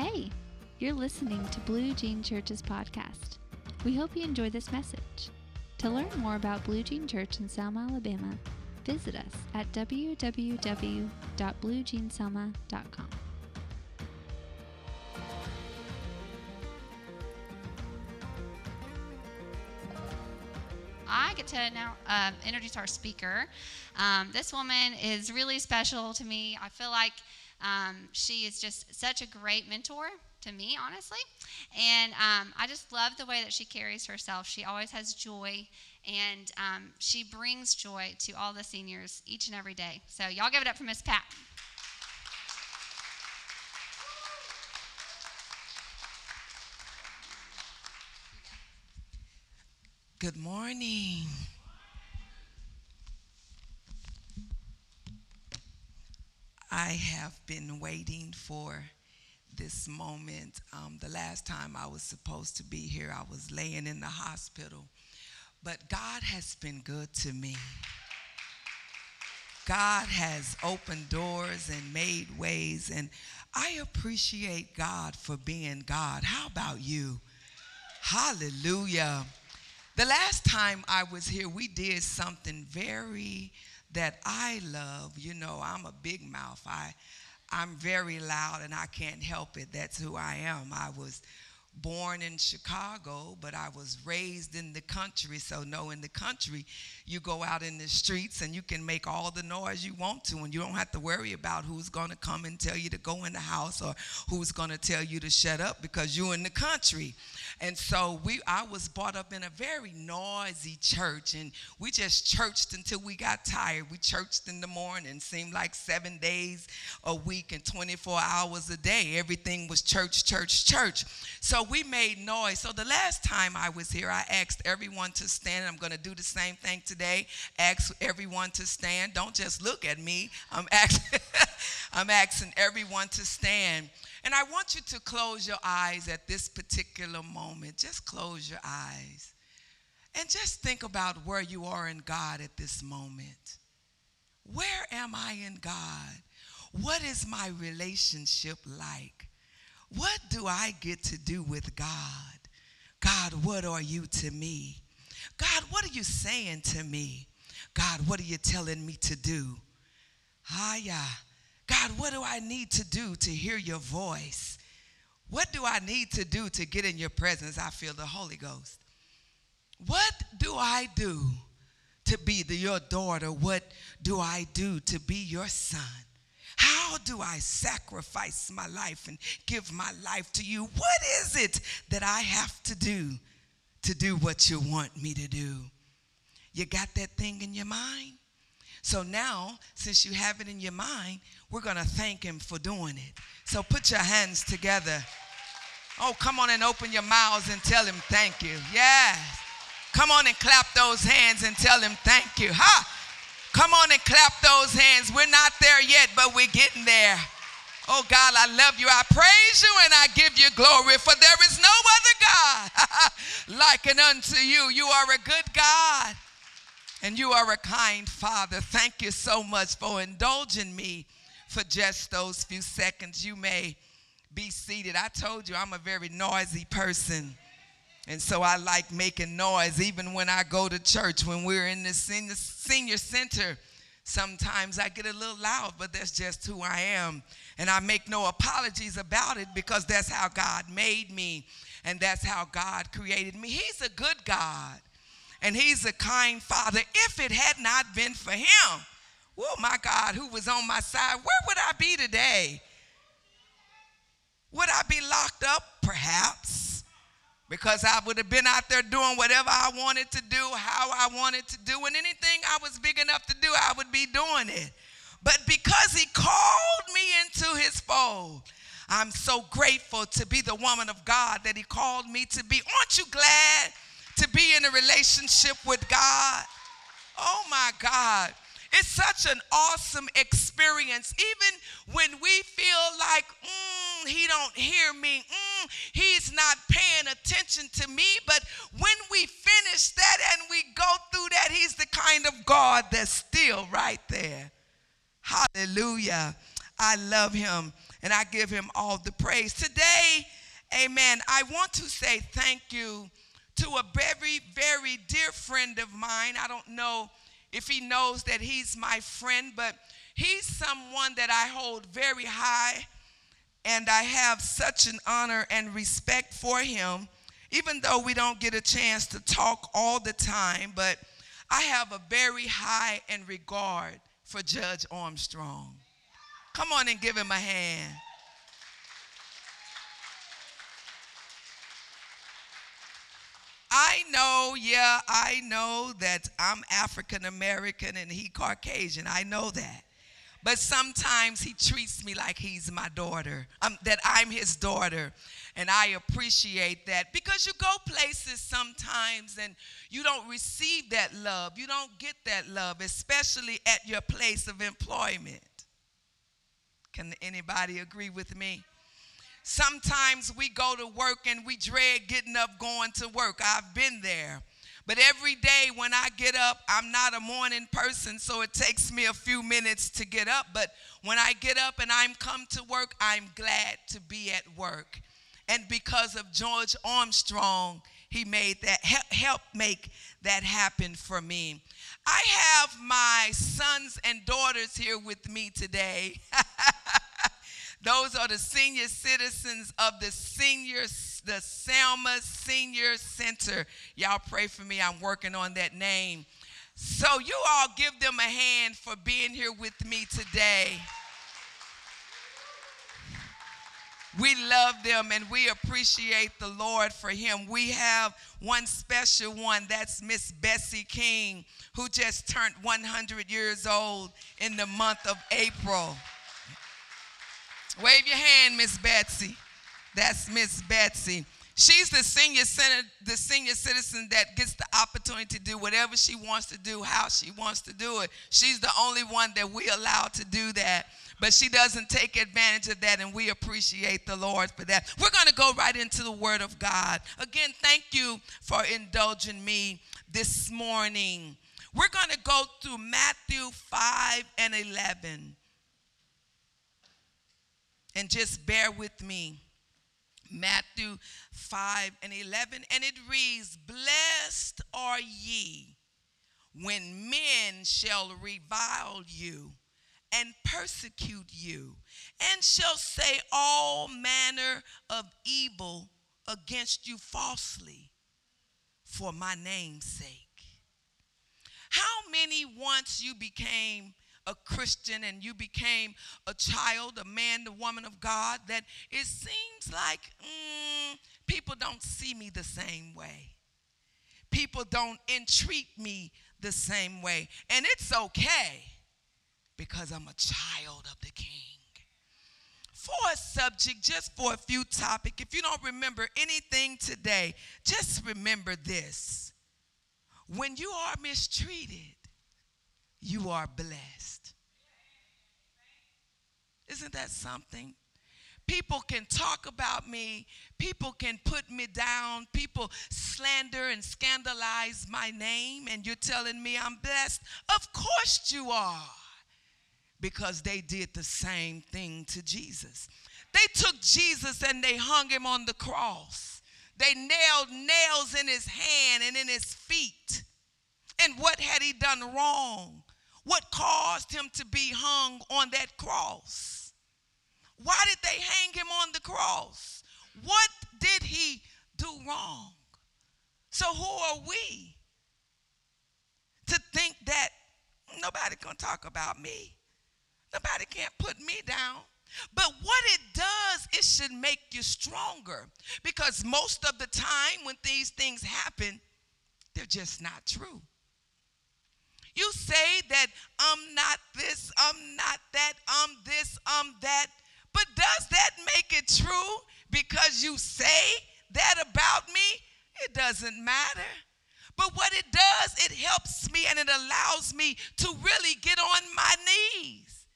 Hey, you're listening to Blue Jean Church's podcast. We hope you enjoy this message. To learn more about Blue Jean Church in Selma, Alabama, visit us at www.bluejeanselma.com. I get to now um, introduce our speaker. Um, this woman is really special to me. I feel like um, she is just such a great mentor to me, honestly. And um, I just love the way that she carries herself. She always has joy, and um, she brings joy to all the seniors each and every day. So, y'all give it up for Miss Pat. Good morning. I have been waiting for this moment. Um, the last time I was supposed to be here, I was laying in the hospital. But God has been good to me. God has opened doors and made ways, and I appreciate God for being God. How about you? Hallelujah. The last time I was here, we did something very that I love. You know, I'm a big mouth. I I'm very loud and I can't help it. That's who I am. I was born in Chicago, but I was raised in the country. So, no, in the country, you go out in the streets and you can make all the noise you want to, and you don't have to worry about who's going to come and tell you to go in the house or who's going to tell you to shut up because you're in the country. And so we, I was brought up in a very noisy church, and we just churched until we got tired. We churched in the morning, seemed like seven days a week and 24 hours a day. Everything was church, church, church. So we made noise. So the last time I was here, I asked everyone to stand. I'm going to do the same thing today. Ask everyone to stand. Don't just look at me. I'm asking, I'm asking everyone to stand. And I want you to close your eyes at this particular moment. Just close your eyes. And just think about where you are in God at this moment. Where am I in God? What is my relationship like? What do I get to do with God? God, what are you to me? God, what are you saying to me? God, what are you telling me to do? Hiya. God, what do I need to do to hear your voice? What do I need to do to get in your presence? I feel the Holy Ghost. What do I do to be the, your daughter? What do I do to be your son? How do I sacrifice my life and give my life to you? What is it that I have to do to do what you want me to do? You got that thing in your mind? So now, since you have it in your mind, we're going to thank him for doing it. So put your hands together. Oh, come on and open your mouths and tell him thank you. Yes. Come on and clap those hands and tell him thank you. Ha! Come on and clap those hands. We're not there yet, but we're getting there. Oh God, I love you. I praise you and I give you glory, for there is no other God likened unto you. You are a good God and you are a kind Father. Thank you so much for indulging me for just those few seconds. You may be seated. I told you I'm a very noisy person. And so I like making noise even when I go to church. When we're in the senior, senior center, sometimes I get a little loud, but that's just who I am. And I make no apologies about it because that's how God made me and that's how God created me. He's a good God and He's a kind Father. If it had not been for Him, oh my God, who was on my side, where would I be today? Would I be locked up? Perhaps because I would have been out there doing whatever I wanted to do, how I wanted to do, and anything I was big enough to do, I would be doing it. But because he called me into his fold, I'm so grateful to be the woman of God that he called me to be. Aren't you glad to be in a relationship with God? Oh my God. It's such an awesome experience. Even when we feel like, mm, he don't hear me, mm, he's not paying attention to me. But when we finish that and we go through that, he's the kind of God that's still right there. Hallelujah. I love him. and I give him all the praise. Today, amen, I want to say thank you to a very, very dear friend of mine. I don't know if he knows that he's my friend, but he's someone that I hold very high, and I have such an honor and respect for him, even though we don't get a chance to talk all the time, but I have a very high and regard for Judge Armstrong. Come on and give him a hand. I know, yeah, I know that I'm African American and he Caucasian. I know that. But sometimes he treats me like he's my daughter, um, that I'm his daughter. And I appreciate that because you go places sometimes and you don't receive that love. You don't get that love, especially at your place of employment. Can anybody agree with me? Sometimes we go to work and we dread getting up going to work. I've been there. But every day when I get up, I'm not a morning person, so it takes me a few minutes to get up. But when I get up and I'm come to work, I'm glad to be at work. And because of Judge Armstrong, he made that help make that happen for me. I have my sons and daughters here with me today. Those are the senior citizens of the senior, the Selma Senior Center. Y'all pray for me. I'm working on that name. So you all give them a hand for being here with me today. We love them and we appreciate the Lord for him. We have one special one, that's Miss Bessie King, who just turned 100 years old in the month of April. Wave your hand, Miss Betsy. That's Miss Betsy. She's the senior center, the senior citizen that gets the opportunity to do whatever she wants to do, how she wants to do it. She's the only one that we allow to do that. But she doesn't take advantage of that, and we appreciate the Lord for that. We're going to go right into the Word of God. Again, thank you for indulging me this morning. We're going to go through Matthew 5 and 11 and just bear with me. Matthew 5 and 11, and it reads, Blessed are ye when men shall revile you and persecute you, and shall say all manner of evil against you falsely for my name's sake. How many once you became a Christian and you became a child, a man, a woman of God, that it seems like mm, people don't see me the same way. People don't entreat me the same way. And it's okay because I'm a child of the King. For a subject, just for a few topic, if you don't remember anything today, just remember this. When you are mistreated, you are blessed. Isn't that something? People can talk about me. People can put me down. People slander and scandalize my name, and you're telling me I'm blessed. Of course you are, because they did the same thing to Jesus. They took Jesus and they hung him on the cross. They nailed nails in his hand and in his feet. And what had he done wrong? What caused him to be hung on that cross? Why did they hang him on the cross? What did he do wrong? So who are we to think that nobody can talk about me? Nobody can't put me down. But what it does, it should make you stronger. Because most of the time when these things happen, they're just not true. You say that I'm not this, I'm not that, I'm this, I'm that. But does that make it true because you say that about me? It doesn't matter. But what it does, it helps me and it allows me to really get on my knees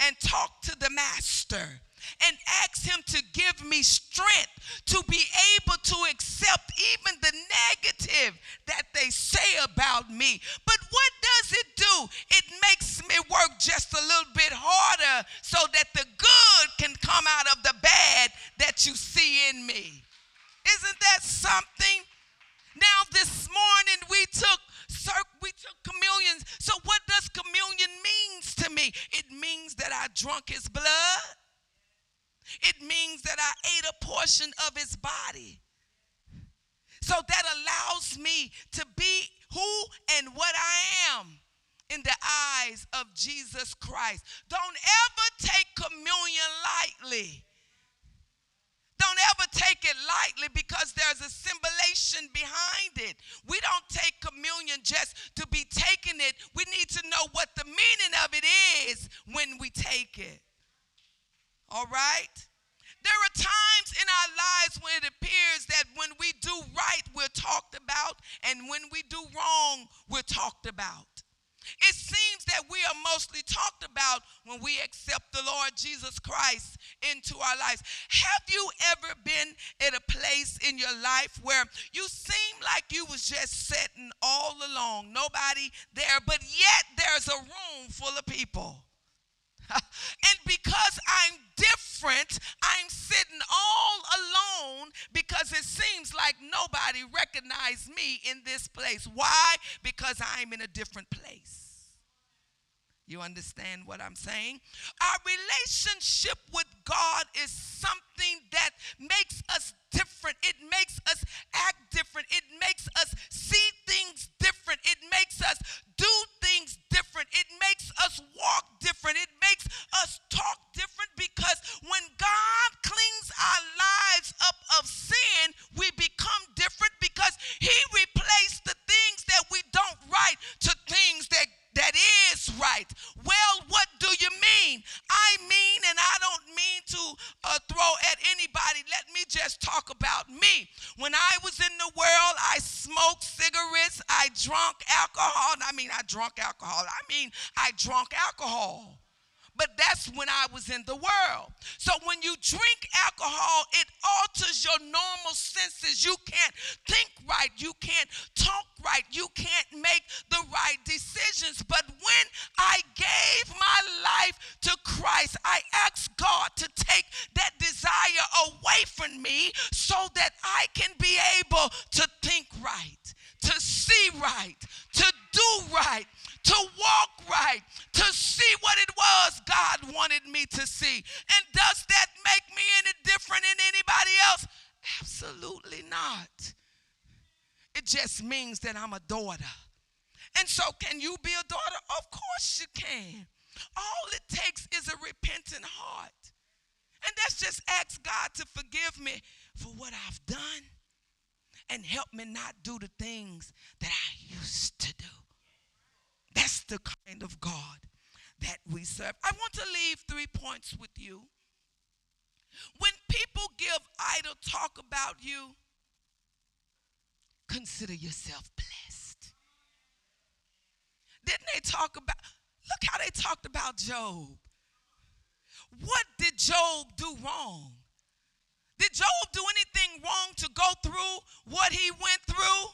and talk to the master and ask him to give me strength to be able to accept even the negative that they say about me. But what does it do? It makes me work just a little bit harder so that the good can come out of the bad that you see in me. Isn't that something? Now this morning we took we took communion. So what does communion means to me? It means that I drunk his blood. It means that I ate a portion of his body. So that allows me to be who and what I am in the eyes of Jesus Christ. Don't ever take communion lightly. Don't ever take it lightly because there's a symbolization behind it. We don't take communion just to be taking it. We need to know what the meaning of it is when we take it. All right? There are times in our lives when it appears that when we do right, we're talked about, and when we do wrong, we're talked about. It seems that we are mostly talked about when we accept the Lord Jesus Christ into our lives. Have you ever been at a place in your life where you seem like you was just sitting all alone, nobody there, but yet there's a room full of people? And because I'm different, I'm sitting all alone because it seems like nobody recognized me in this place. Why? Because I'm in a different place. You understand what I'm saying? Our relationship with God is something that makes us different. It makes us act different. It makes us see things different. It makes us do things see. And does that make me any different than anybody else? Absolutely not. It just means that I'm a daughter. And so, can you be a daughter? Of course, you can. All it takes is a repentant heart. And that's just ask God to forgive me for what I've done and help me not do the things that I used to do. That's the kind of God that we serve. I want to leave three points with you. When people give idle talk about you, consider yourself blessed. Didn't they talk about, look how they talked about Job. What did Job do wrong? Did Job do anything wrong to go through what he went through?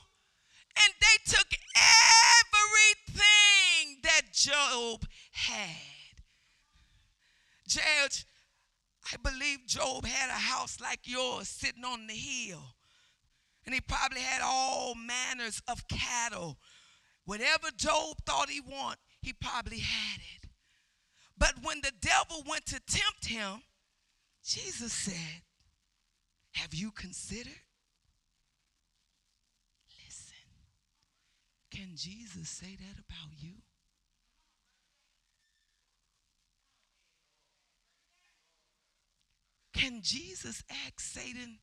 And they took everything that Job had. Judge, I believe Job had a house like yours sitting on the hill. And he probably had all manners of cattle. Whatever Job thought he wanted, he probably had it. But when the devil went to tempt him, Jesus said, Have you considered Can Jesus say that about you? Can Jesus ask Satan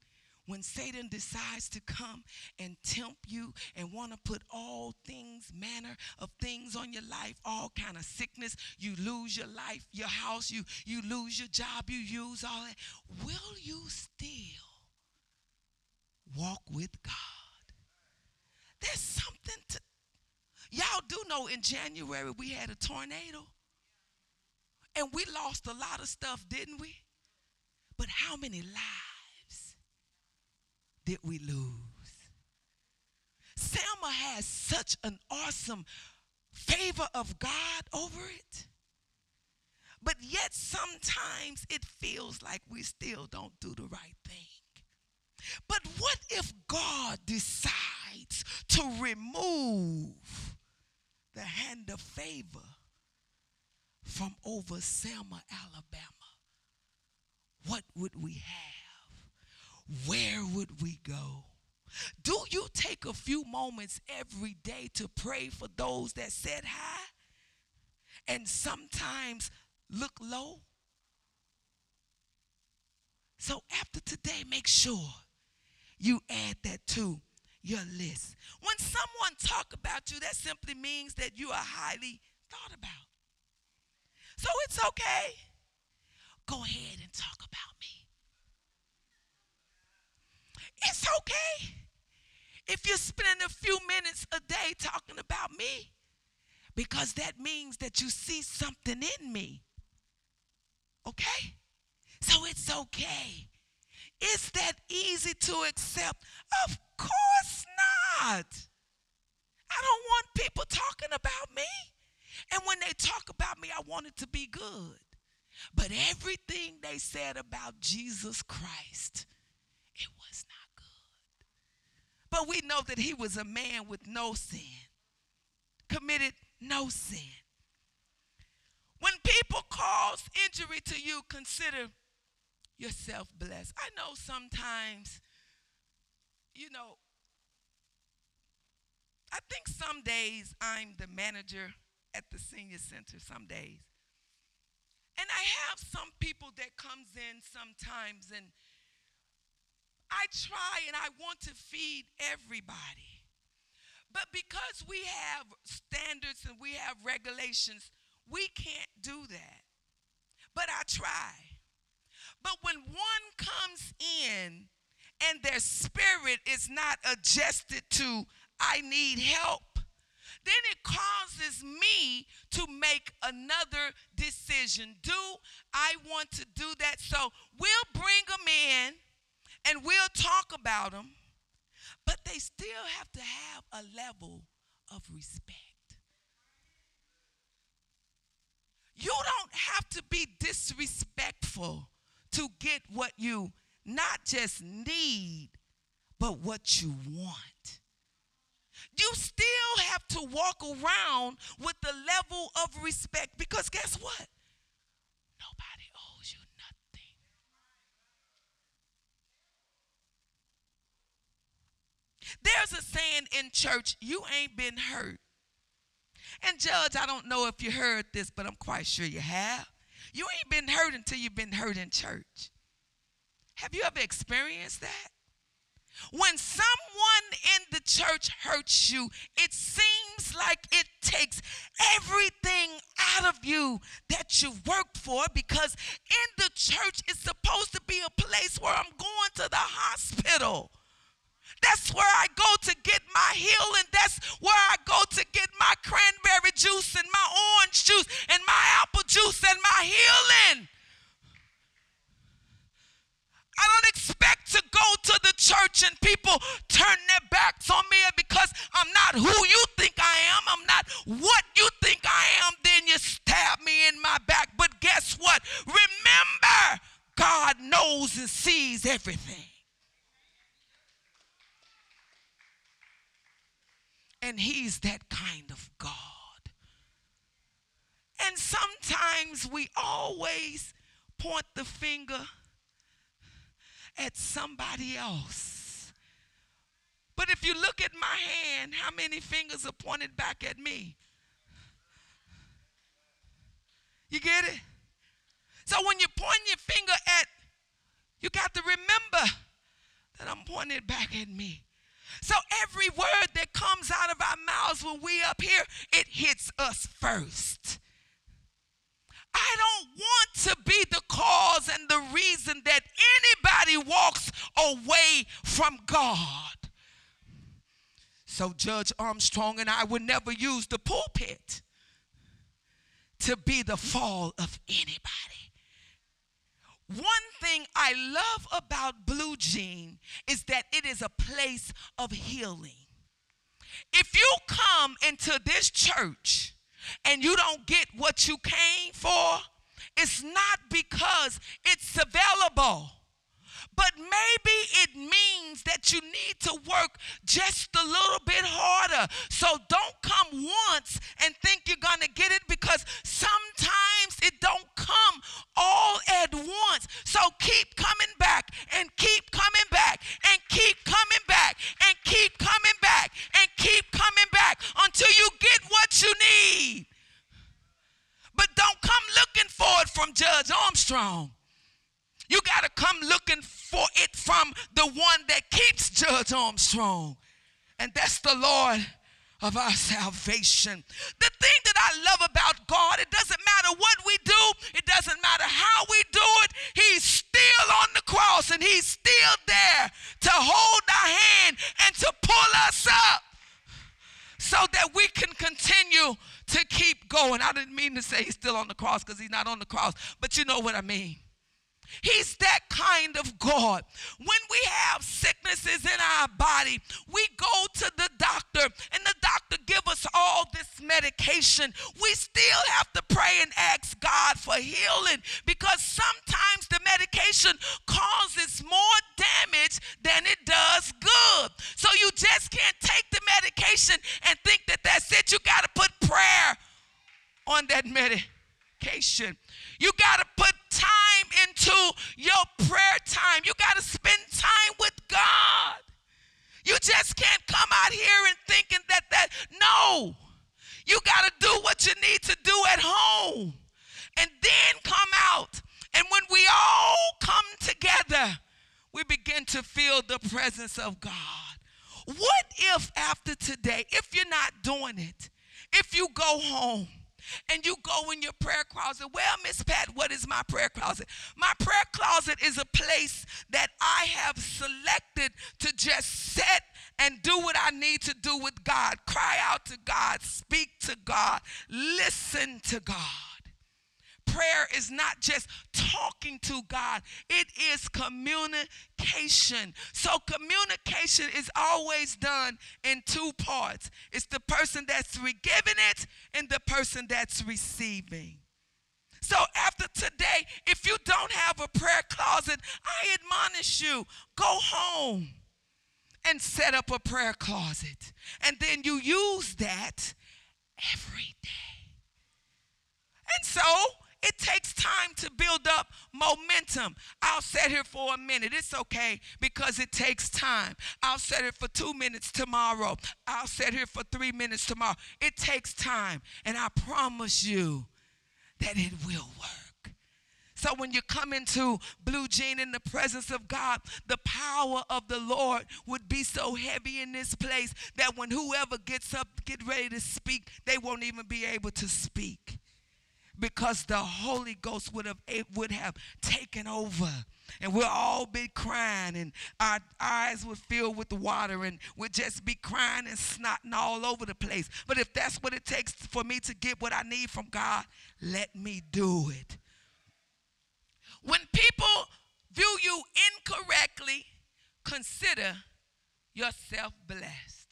when Satan decides to come and tempt you and want to put all things, manner of things on your life, all kind of sickness, you lose your life, your house, you, you lose your job, you use all that. Will you still walk with God? There's something to Y'all do know in January we had a tornado. And we lost a lot of stuff, didn't we? But how many lives did we lose? Selma has such an awesome favor of God over it. But yet sometimes it feels like we still don't do the right thing. But what if God decides to remove the hand of favor from over Selma, Alabama? What would we have? Where would we go? Do you take a few moments every day to pray for those that said hi and sometimes look low? So after today, make sure you add that to your list. When someone talk about you, that simply means that you are highly thought about. So it's okay. Go ahead and talk about me. It's okay if you're spending a few minutes a day talking about me because that means that you see something in me. Okay? So it's okay. Is that easy to accept? Of course not. I don't want people talking about me. And when they talk about me, I want it to be good. But everything they said about Jesus Christ, it was not good. But we know that he was a man with no sin, committed no sin. When people cause injury to you, consider yourself blessed. I know sometimes, you know, I think some days I'm the manager at the senior center some days. And I have some people that comes in sometimes and I try and I want to feed everybody. But because we have standards and we have regulations, we can't do that. But I try. But when one comes in and their spirit is not adjusted to, I need help, then it causes me to make another decision. Do I want to do that? So we'll bring them in and we'll talk about them, but they still have to have a level of respect. You don't have to be disrespectful to get what you not just need, but what you want. You still have to walk around with the level of respect because guess what? Nobody owes you nothing. There's a saying in church you ain't been hurt. And, Judge, I don't know if you heard this, but I'm quite sure you have. You ain't been hurt until you've been hurt in church. Have you ever experienced that? When someone in the church hurts you, it seems like it takes everything out of you that you worked for because in the church it's supposed to be a place where I'm going to the hospital. That's where I go to get my healing. That's where I go to get my cranberry juice and my orange juice and my apple juice and my healing. I don't expect to go to the church and people turn their backs on me because I'm not who you think I am. I'm not what you think I am. Then you stab me in my back. But guess what? Remember, God knows and sees everything. And He's that kind of God. And sometimes we always point the finger at somebody else. But if you look at my hand, how many fingers are pointed back at me? You get it? So when you point your finger at, you got to remember that I'm pointed back at me. So every word that comes out of our mouths when we up here, it hits us first. I don't want to be the cause and the reason that anybody walks away from God. So Judge Armstrong and I would never use the pulpit to be the fall of anybody. One thing I love about Blue Jean is that it is a place of healing. If you come into this church and you don't get what you came for, it's not because it's available but maybe it means that you need to work just a little bit harder. So don't come once and think you're going to get it because sometimes Armstrong, and that's the Lord of our salvation. The thing that I love about God, it doesn't matter what we do, it doesn't matter how we do it, He's still on the cross and He's still there to hold our hand and to pull us up so that we can continue to keep going. I didn't mean to say He's still on the cross because He's not on the cross, but you know what I mean. He's that kind of God. When we have sicknesses in our body, we go to the doctor and the doctor give us all this medication. We still have to pray and ask God for healing because sometimes the medication causes more damage than it does good. So you just can't take the medication and think that that's it. You got to put prayer on that medication. You got to of God. What if after today, if you're not doing it, if you go home and you go in your prayer closet. Well, Miss Pat, what is my prayer closet? My prayer closet is a place that I have selected to just sit and do what I need to do with God. Cry out to God, speak to God, listen to God prayer is not just talking to God, it is communication. So, communication is always done in two parts it's the person that's giving it and the person that's receiving. So, after today, if you don't have a prayer closet, I admonish you go home and set up a prayer closet. And then you use that every day. And so it takes time to build up momentum. I'll sit here for a minute. It's okay because it takes time. I'll sit here for two minutes tomorrow. I'll sit here for three minutes tomorrow. It takes time. And I promise you that it will work. So when you come into Blue Jean in the presence of God, the power of the Lord would be so heavy in this place that when whoever gets up, get ready to speak, they won't even be able to speak because the Holy Ghost would have would have taken over. And we'll all be crying, and our eyes would fill with water, and we'd just be crying and snotting all over the place. But if that's what it takes for me to get what I need from God, let me do it. When people view you incorrectly, consider yourself blessed.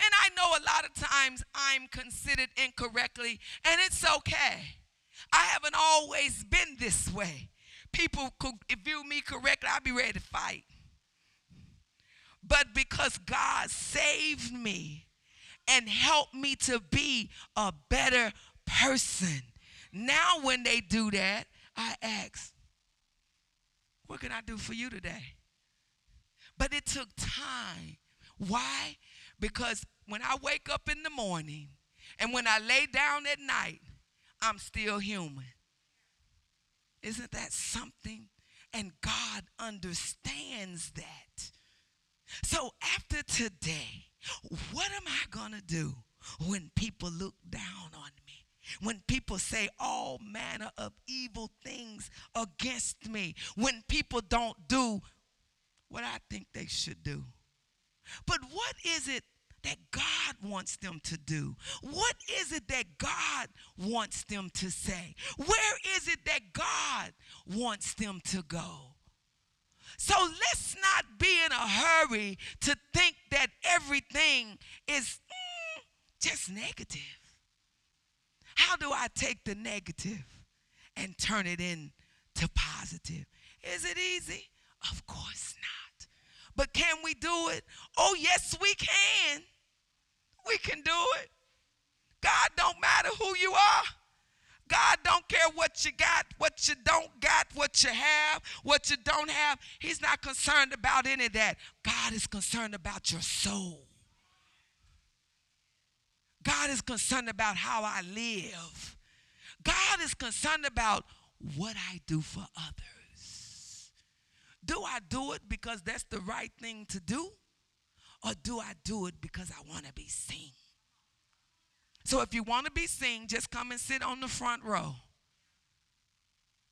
And I know a lot of times I'm considered incorrectly, and it's okay. I haven't always been this way. People could view me correctly, I'd be ready to fight. But because God saved me and helped me to be a better person, now when they do that, I ask, What can I do for you today? But it took time. Why? Because when I wake up in the morning and when I lay down at night, I'm still human. Isn't that something? And God understands that. So after today, what am I going to do when people look down on me? When people say all manner of evil things against me? When people don't do what I think they should do? But what is it that God wants them to do? What is it that God wants them to say? Where is it that God wants them to go? So let's not be in a hurry to think that everything is mm, just negative. How do I take the negative and turn it into positive. Is it easy? Of course not. But can we do it? Oh, yes, we can. We can do it. God don't matter who you are. God don't care what you got, what you don't got, what you have, what you don't have. He's not concerned about any of that. God is concerned about your soul. God is concerned about how I live. God is concerned about what I do for others. Do I do it because that's the right thing to do? Or do I do it because I want to be seen? So if you want to be seen, just come and sit on the front row.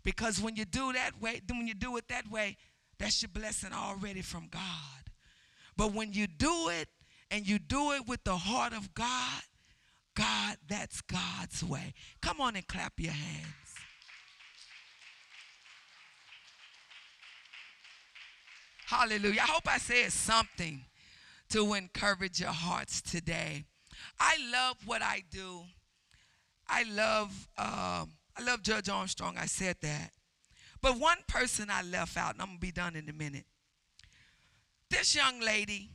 Because when you do that way, when you do it that way, that's your blessing already from God. But when you do it and you do it with the heart of God, God, that's God's way. Come on and clap your hands. Hallelujah. I hope I said something to encourage your hearts today. I love what I do. I love uh, I love Judge Armstrong. I said that. But one person I left out, and I'm gonna be done in a minute. This young lady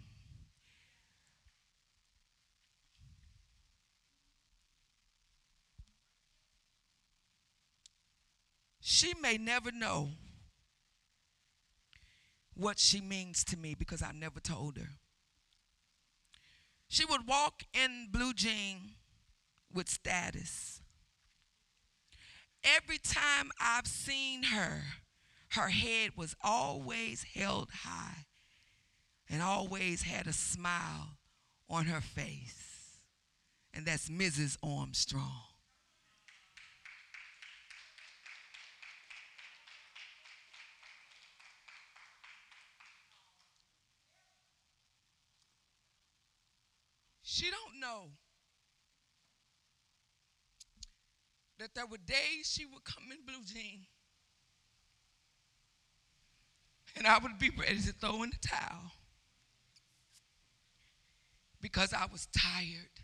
she may never know what she means to me because I never told her. She would walk in blue jean with status. Every time I've seen her, her head was always held high and always had a smile on her face. And that's Mrs. Armstrong. She don't know that there were days she would come in blue jean and I would be ready to throw in the towel because I was tired.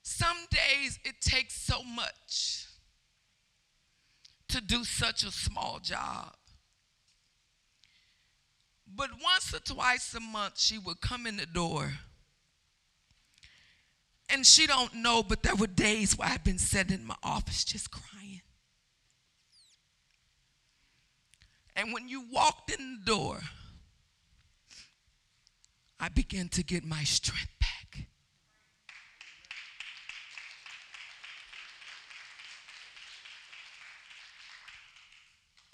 Some days it takes so much to do such a small job. But once or twice a month, she would come in the door. And she don't know, but there were days where I've been sitting in my office just crying. And when you walked in the door, I began to get my strength back.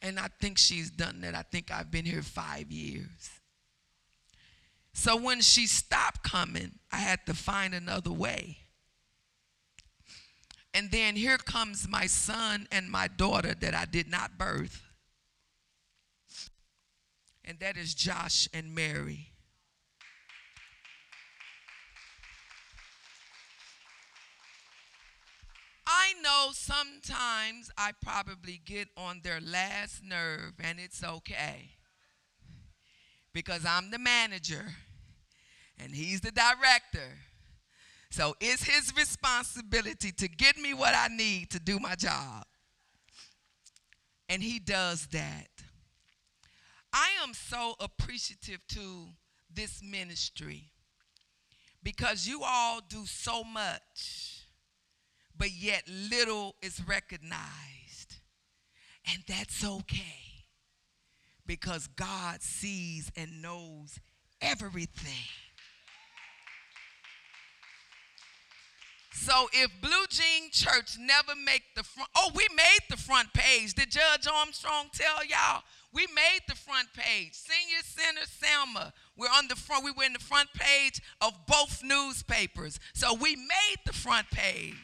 And I think she's done that. I think I've been here five years. So when she stopped coming, I had to find another way. And then here comes my son and my daughter that I did not birth. And that is Josh and Mary. I know sometimes I probably get on their last nerve, and it's okay. Because I'm the manager and he's the director. So it's his responsibility to get me what I need to do my job. And he does that. I am so appreciative to this ministry because you all do so much but yet little is recognized. And that's okay because God sees and knows everything. So if Blue Jean Church never make the front, oh, we made the front page. Did Judge Armstrong tell y'all? We made the front page. Senior Center Selma, we're on the front. We were in the front page of both newspapers. So we made the front page.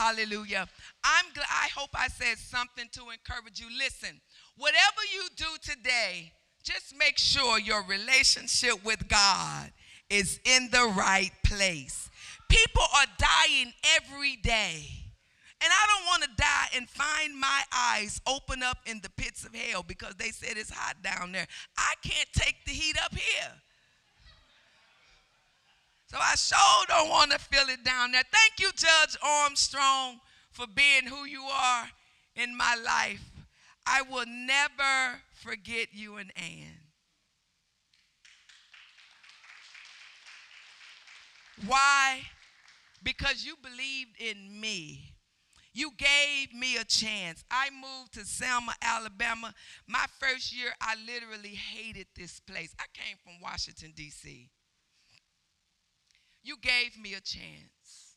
Hallelujah. I'm glad, I hope I said something to encourage you. Listen, whatever you do today, just make sure your relationship with God is in the right place. People are dying every day. And I don't want to die and find my eyes open up in the pits of hell because they said it's hot down there. I can't take the heat up here. So I sure don't want to feel it down there. Thank you, Judge Armstrong, for being who you are in my life. I will never forget you and Ann. Why? Because you believed in me. You gave me a chance. I moved to Selma, Alabama. My first year, I literally hated this place. I came from Washington, D.C. You gave me a chance.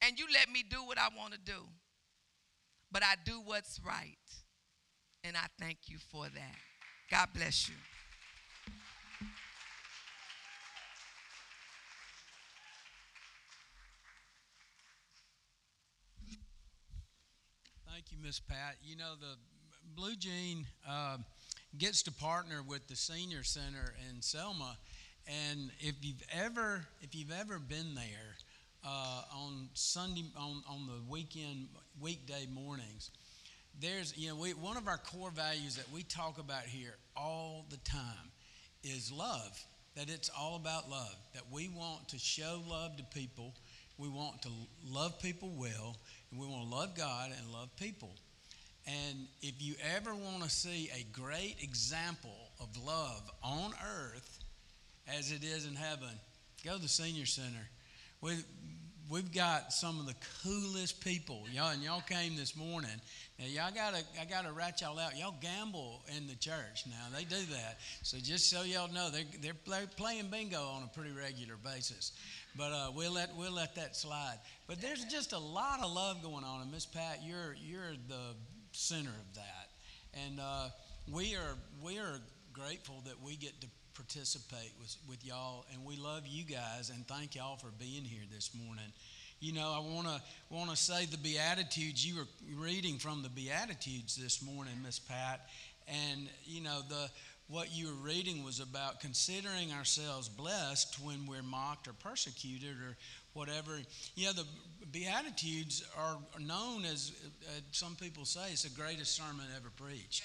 And you let me do what I want to do. But I do what's right. And I thank you for that. God bless you. Thank you, Miss Pat. You know, the Blue Jean uh, gets to partner with the Senior Center in Selma, and if you've ever if you've ever been there uh, on Sunday on, on the weekend weekday mornings, there's you know we, one of our core values that we talk about here all the time is love. That it's all about love. That we want to show love to people. We want to love people well, and we want to love God and love people. And if you ever want to see a great example of love on earth as it is in heaven, go to the senior center. We, we've got some of the coolest people. Y'all and y'all came this morning. Now y'all gotta I gotta rat y'all out. Y'all gamble in the church now. They do that. So just so y'all know, they're they're play, playing bingo on a pretty regular basis. But uh, we'll let we'll let that slide. But there's just a lot of love going on, and Miss Pat, you're you're the center of that, and uh, we are we are grateful that we get to participate with with y'all, and we love you guys, and thank y'all for being here this morning. You know, I want to want to say the Beatitudes. You were reading from the Beatitudes this morning, Miss Pat, and you know the what you were reading was about considering ourselves blessed when we're mocked or persecuted or whatever. Know, the Beatitudes are known as, uh, some people say, it's the greatest sermon ever preached.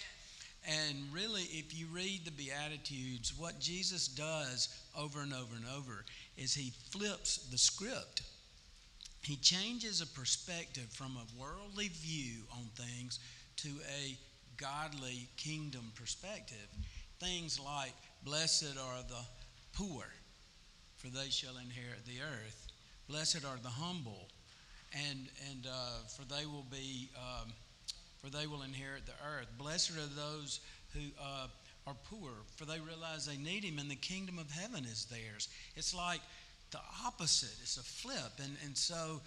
And really, if you read the Beatitudes, what Jesus does over and over and over is he flips the script. He changes a perspective from a worldly view on things to a godly kingdom perspective things like, Blessed are the poor, for they shall inherit the earth. Blessed are the humble, and, and uh, for they will be. Um, for they will inherit the earth. Blessed are those who uh, are poor, for they realize they need Him, and the kingdom of heaven is theirs. It's like the opposite. It's a flip, and and so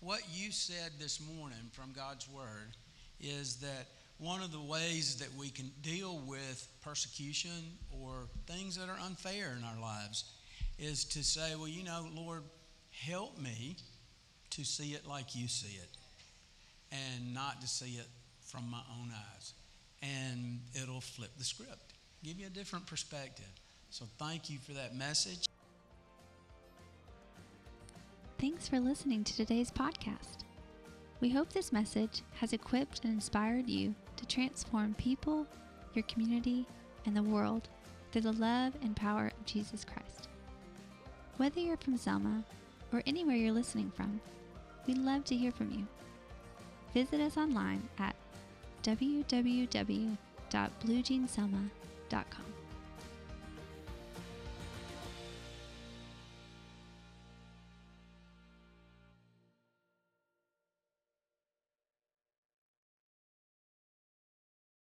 what you said this morning from God's word is that one of the ways that we can deal with persecution or things that are unfair in our lives is to say, well, you know, Lord, help me to see it like you see it and not to see it from my own eyes. And it'll flip the script, give you a different perspective. So thank you for that message. Thanks for listening to today's podcast. We hope this message has equipped and inspired you to transform people, your community, and the world through the love and power of Jesus Christ. Whether you're from Selma or anywhere you're listening from, we'd love to hear from you. Visit us online at www.bluejeanselma.com.